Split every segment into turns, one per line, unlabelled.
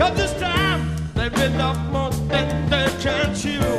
At this time, they've been up more than they can chew.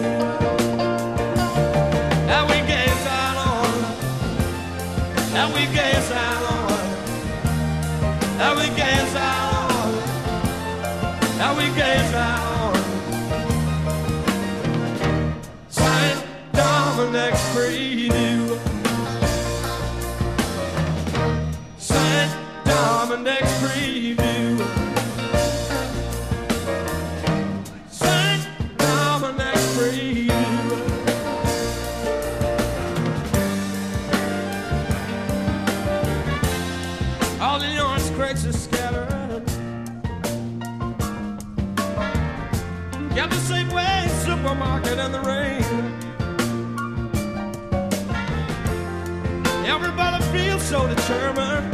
so determined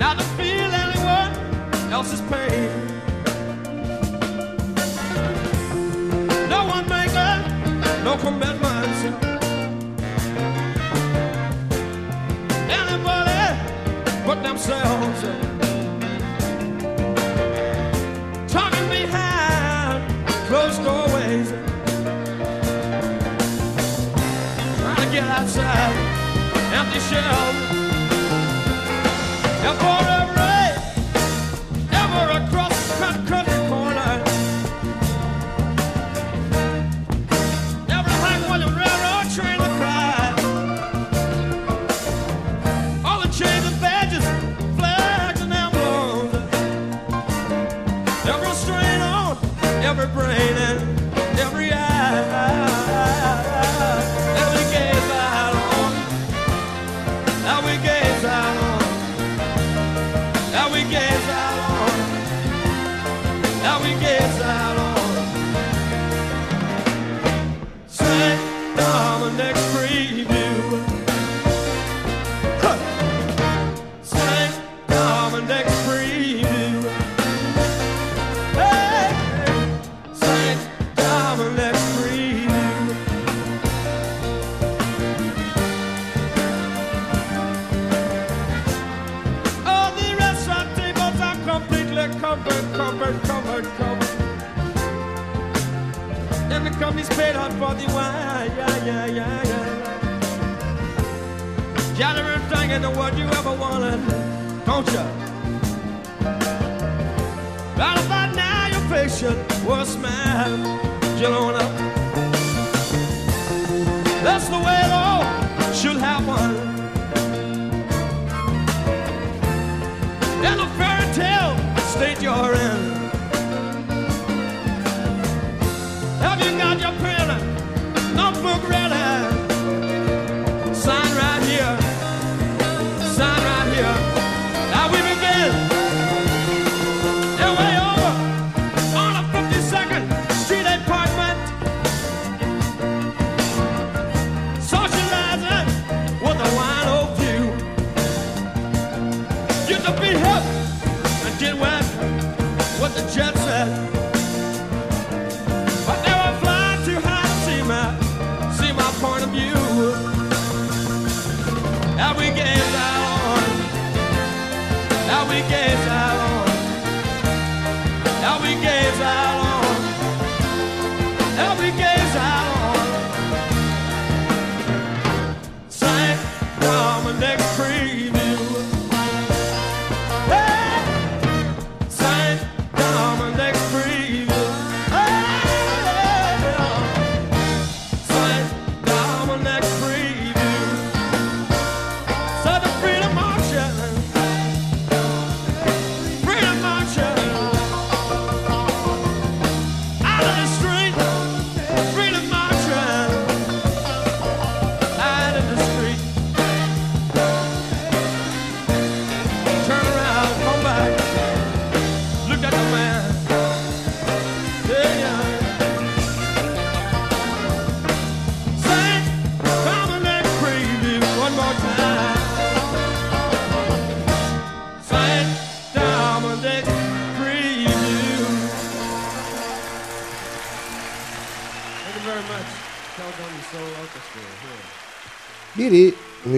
not to feel anyone else's pain. No one making no commitments. Anybody but themselves. shell state you're in.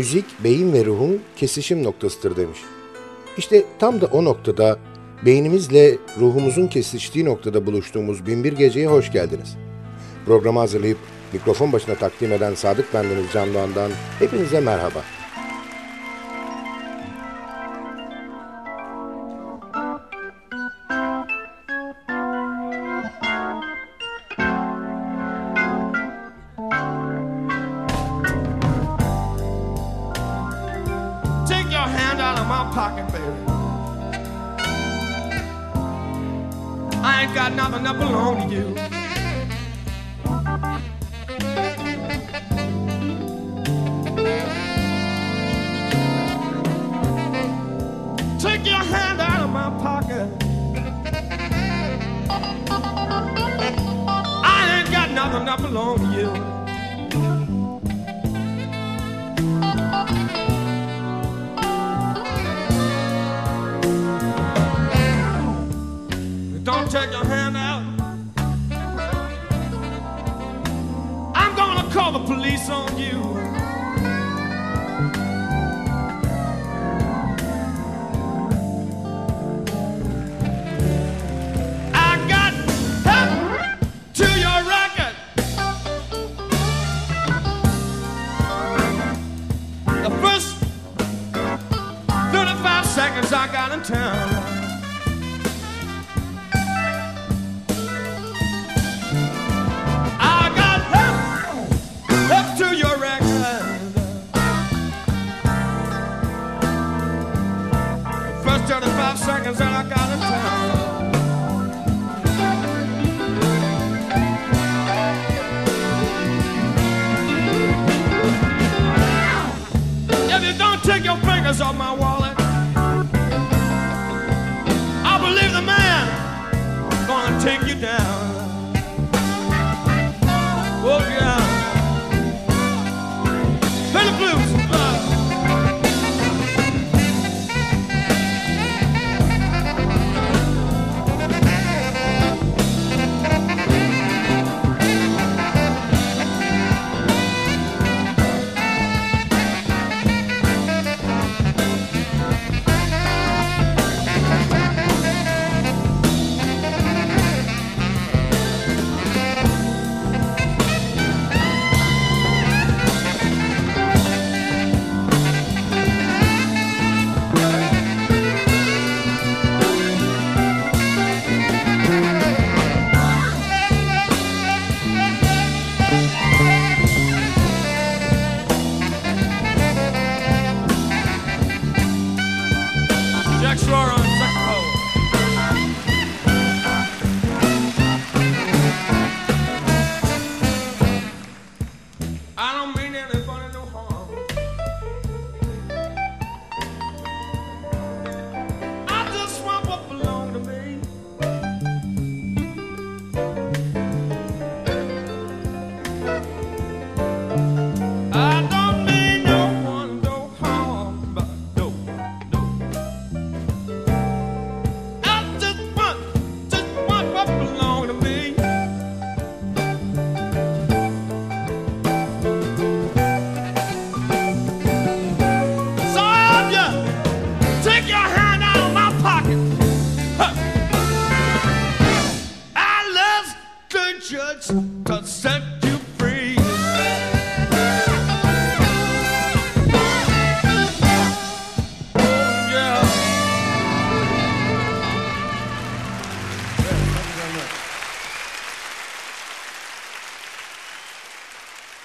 Müzik beyin ve ruhun kesişim noktasıdır demiş. İşte tam da o noktada beynimizle ruhumuzun kesiştiği noktada buluştuğumuz Binbir Gece'ye hoş geldiniz. Programı hazırlayıp mikrofon başına takdim eden Sadık Bendeniz Can Doğan'dan hepinize merhaba.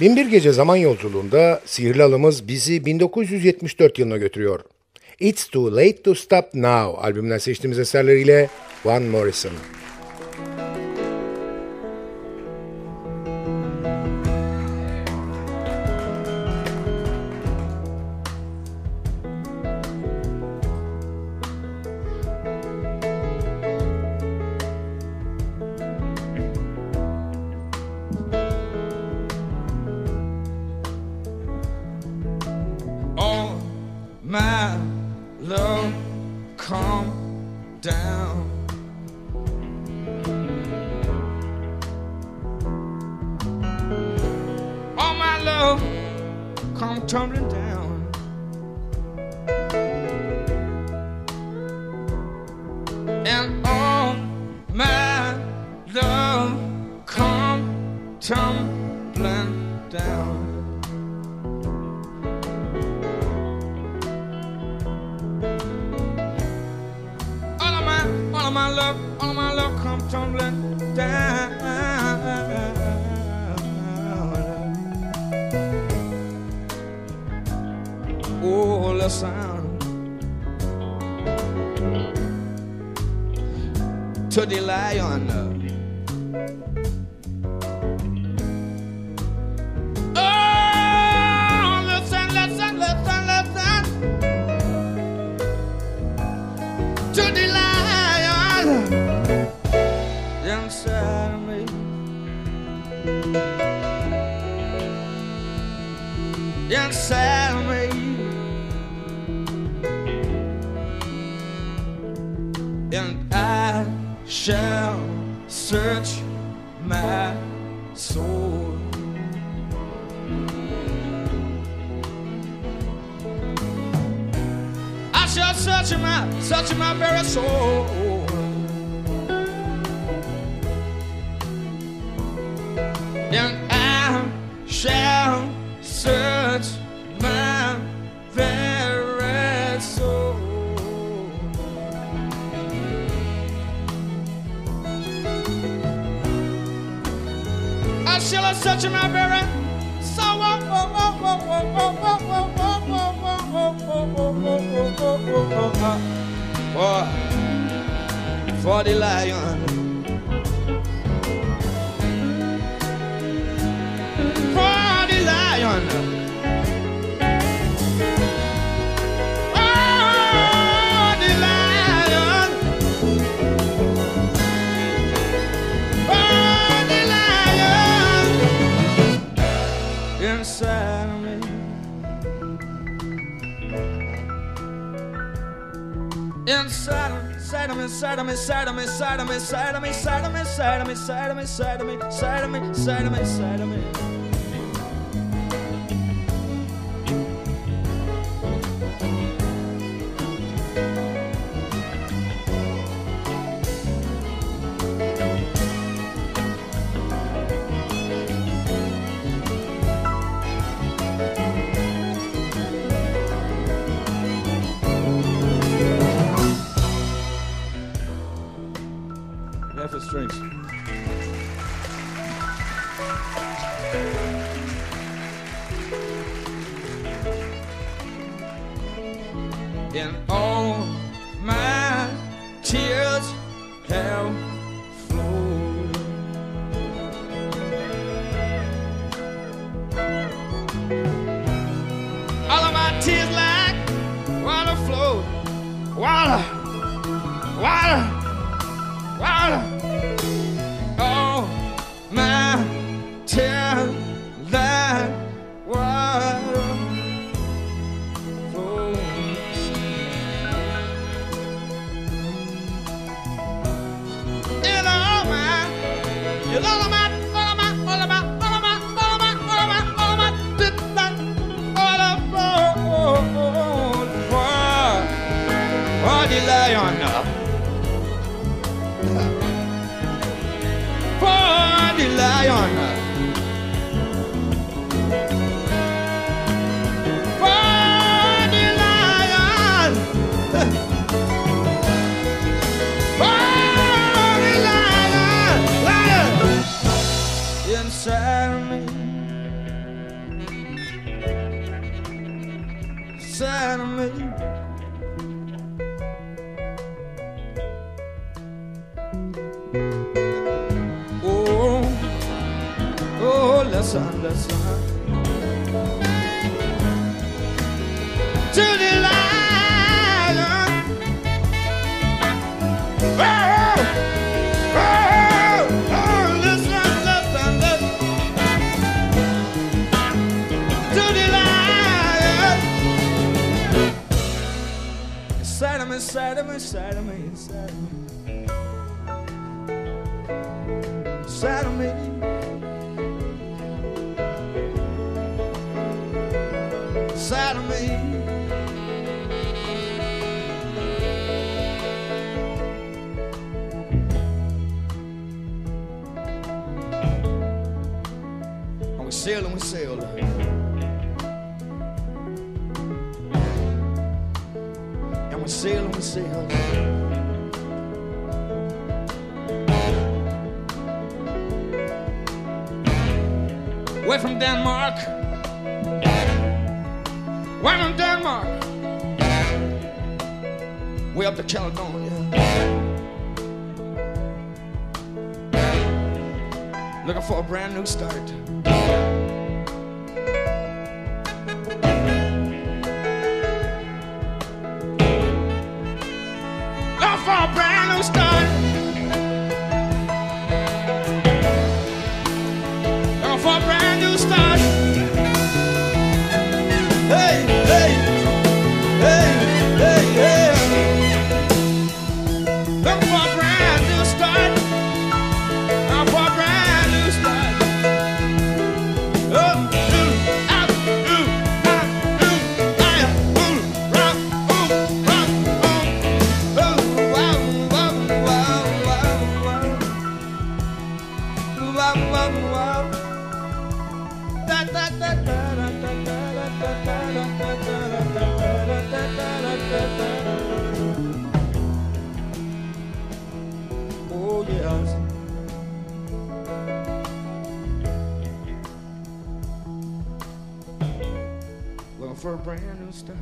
Binbir Gece Zaman Yolculuğunda sihirli alımız bizi 1974 yılına götürüyor. It's Too Late to Stop Now albümünden seçtiğimiz eserleriyle Van Morrison.
To the lion. Search my soul. I shall search my, search my very soul. For, for the lion. Of me, of me, inside of me, inside of me, inside of me, inside of me, inside of me, inside of me, inside of me, inside of me, inside of me, inside of me, Cause all of my me, inside of me, inside of me, inside of me. Inside of me. Inside of me. And we sail and we sail. Sail we sail. Way from Denmark. Way from Denmark. Way up to Caledonia. Looking for a brand new start. Looking for a brand new start.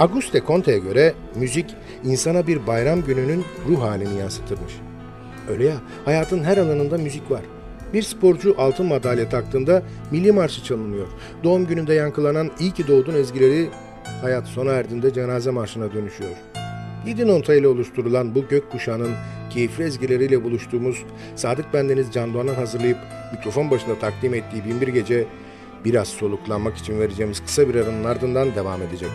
Auguste Comte'ye göre müzik insana bir bayram gününün ruh halini yansıtırmış. Öyle ya, hayatın her alanında müzik var. Bir sporcu altın madalya taktığında milli marşı çalınıyor. Doğum gününde yankılanan iyi ki doğdun ezgileri hayat sona erdiğinde cenaze marşına dönüşüyor. Yedi nota ile oluşturulan bu gökkuşağının keyifli ezgileriyle buluştuğumuz Sadık Bendeniz Can Doğan'ın hazırlayıp mikrofon başında takdim ettiği Binbir Gece biraz soluklanmak için vereceğimiz kısa bir aranın ardından devam edecek.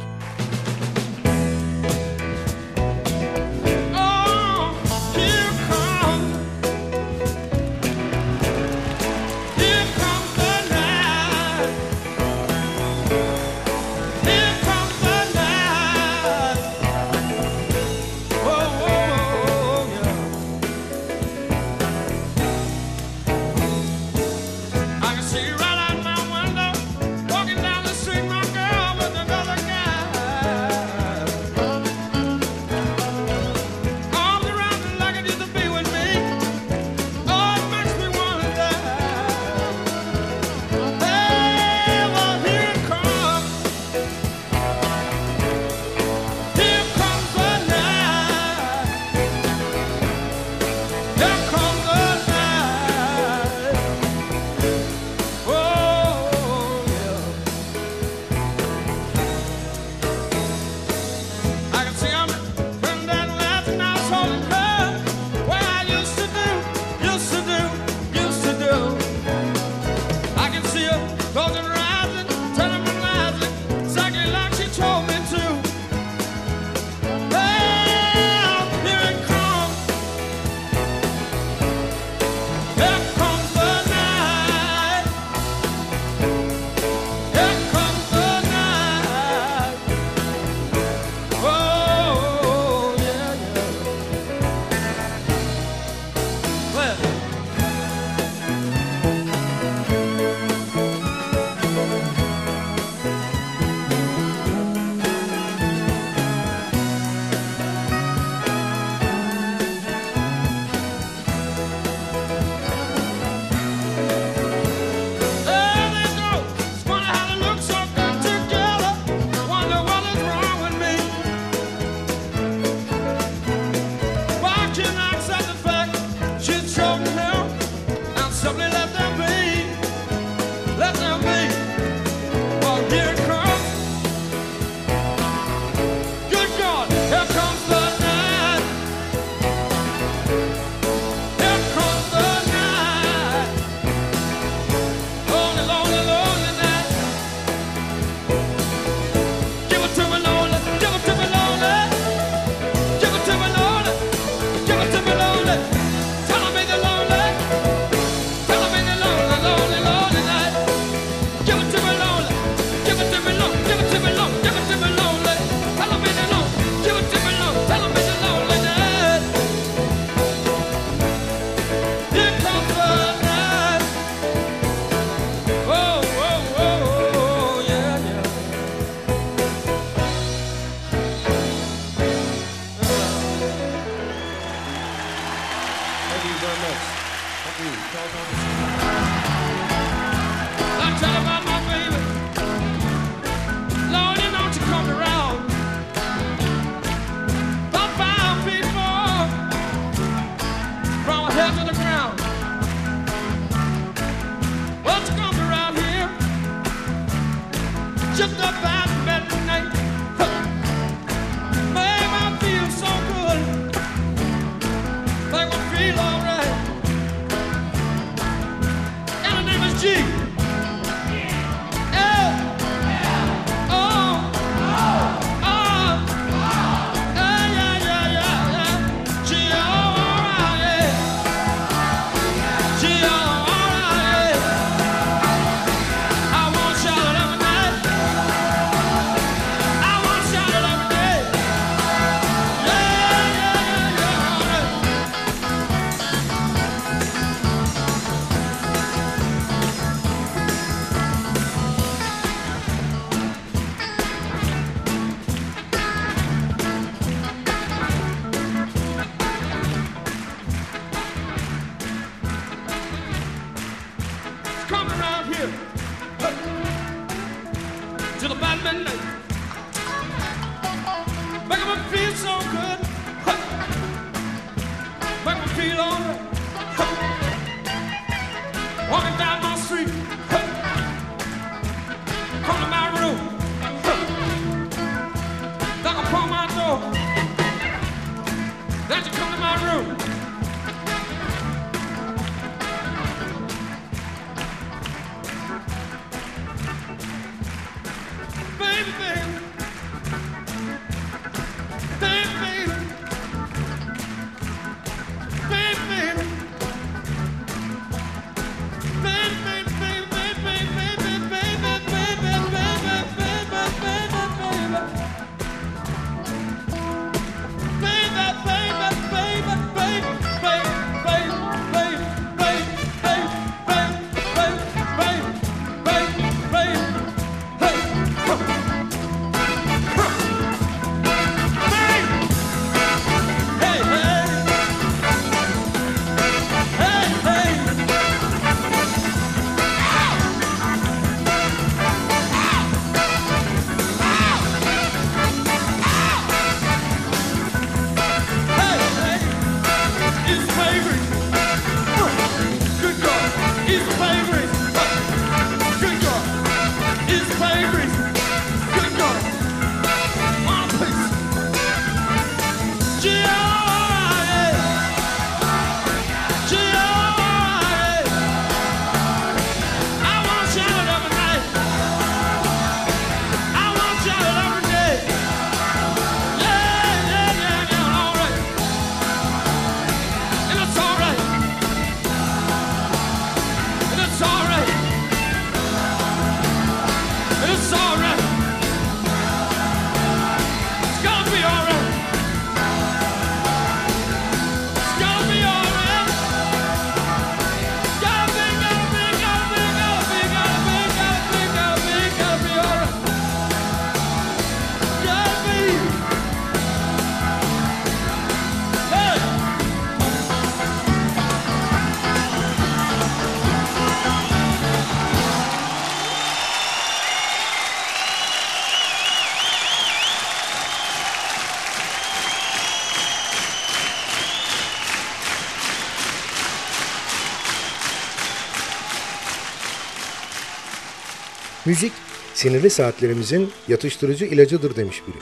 Müzik sinirli saatlerimizin yatıştırıcı ilacıdır demiş biri.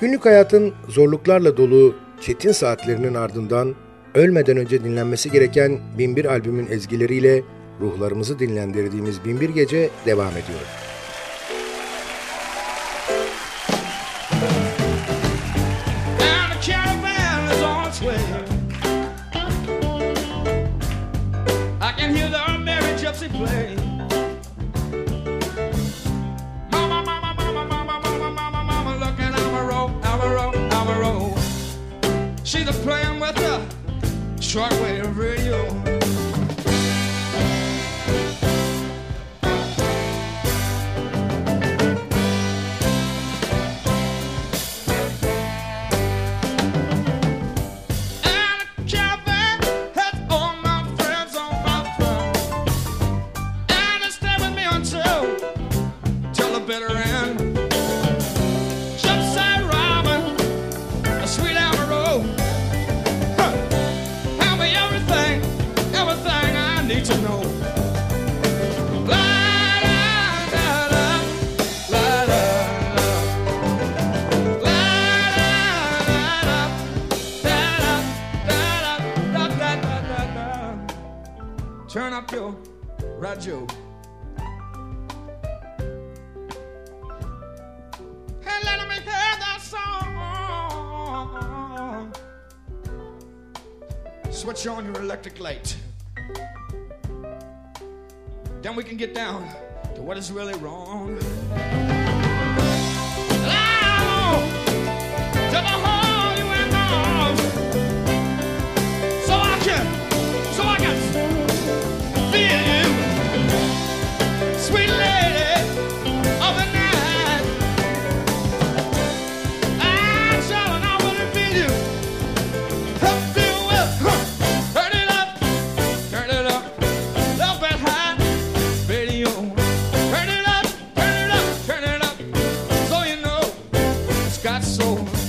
Günlük hayatın zorluklarla dolu çetin saatlerinin ardından ölmeden önce dinlenmesi gereken Binbir albümün ezgileriyle ruhlarımızı dinlendirdiğimiz Binbir Gece devam ediyor.
She's playing with the shortwave radio. got soul.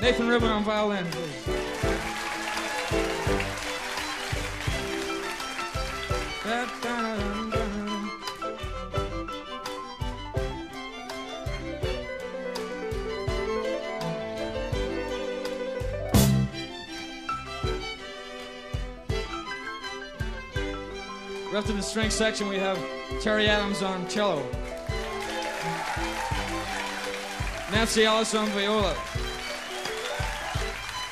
Nathan Rubin on violin, please. Left in the string section, we have Terry Adams on cello, Nancy Ellis on viola.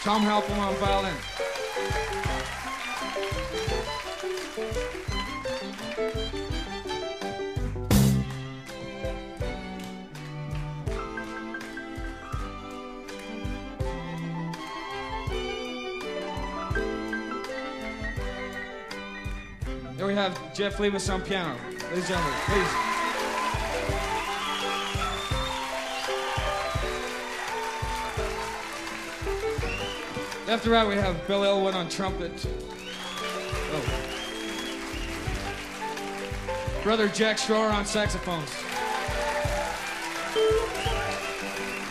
Come help him on violin. Then we have Jeff Labes on piano. Ladies and gentlemen, please. Left to right, we have Bill Elwin on trumpet. Oh. Brother Jack Straw on saxophones.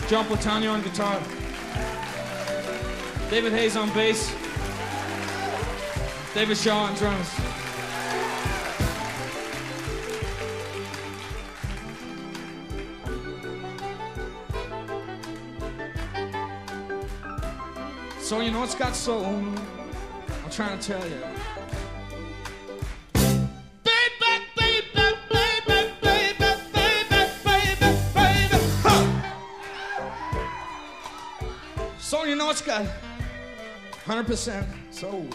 John Platania on guitar. David Hayes on bass. David Shaw on drums. So you know it's got soul. I'm trying to tell you. So you know it's got 100% soul.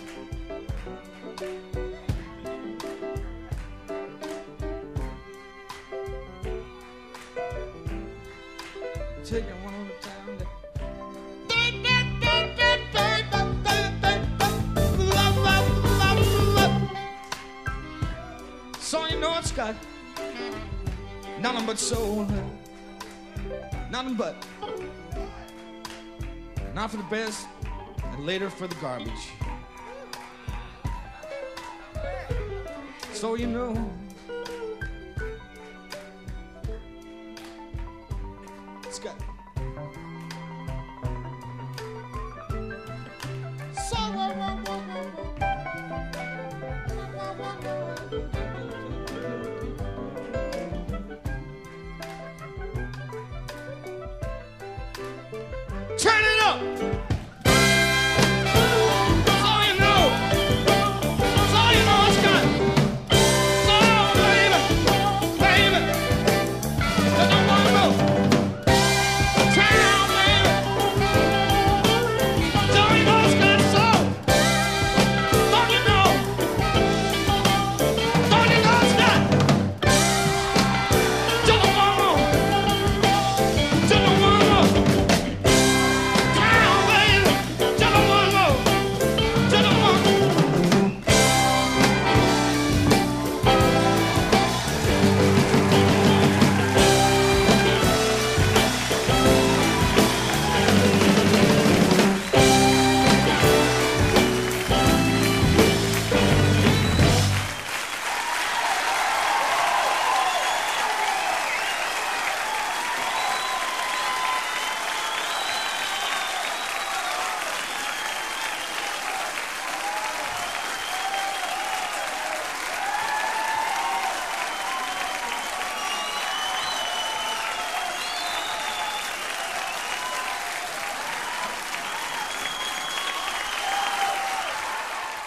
nothing but. Not for the best, and later for the garbage. So you know.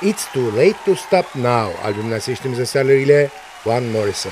It's
Too Late to Stop Now albümünden seçtiğimiz eserleriyle Van Morrison.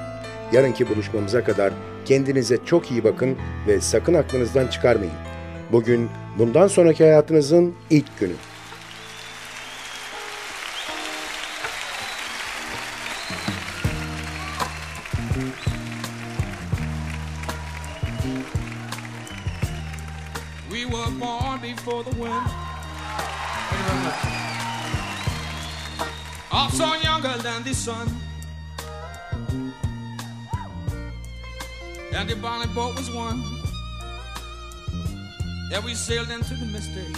Yarınki buluşmamıza kadar kendinize çok iyi bakın ve sakın aklınızdan çıkarmayın. Bugün bundan sonraki hayatınızın ilk günü.
Also younger than the sun. And the bonnet boat was one. Yeah, we sailed into the mystery.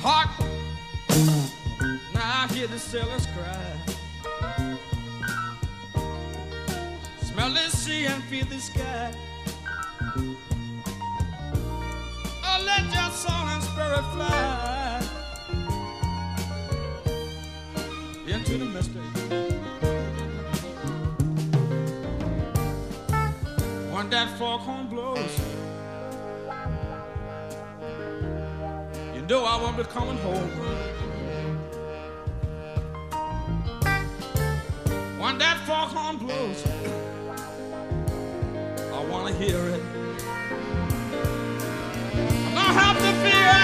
Hark! Now I hear the sailors cry. Smell the sea and feel the sky. Oh, let your soul and spirit fly into the mystery. That foghorn blows, you know I won't be coming home. When that foghorn blows, I wanna hear it. I don't have to fear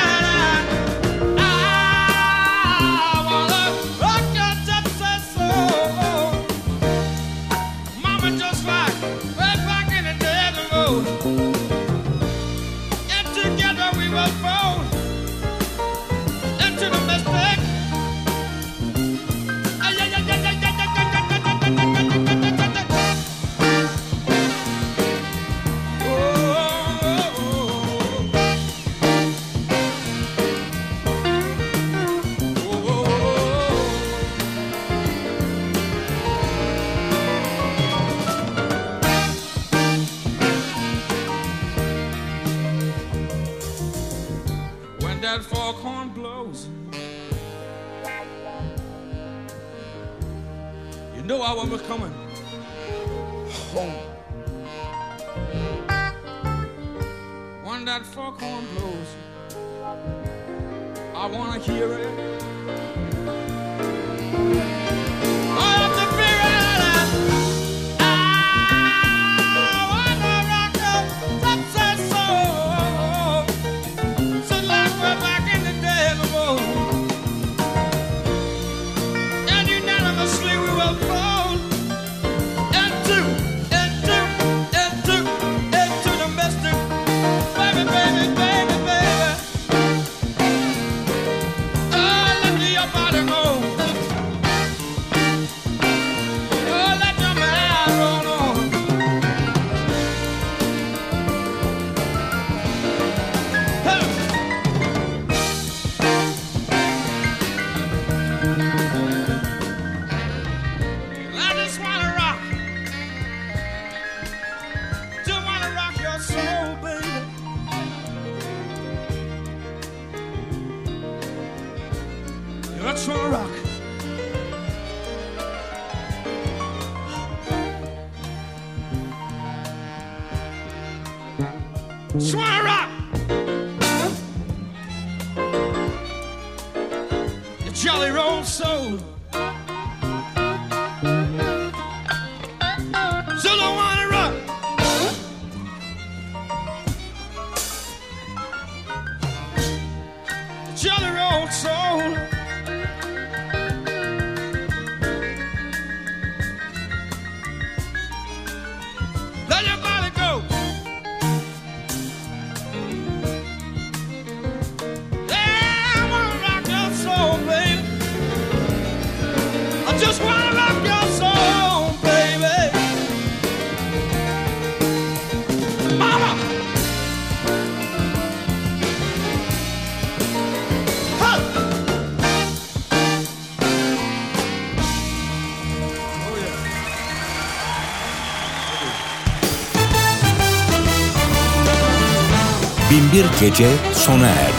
Binbir Gece sona erdi.